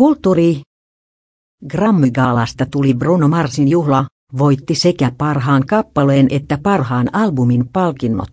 Kulttuuri. Grammygaalasta tuli Bruno Marsin juhla, voitti sekä parhaan kappaleen että parhaan albumin palkinnot.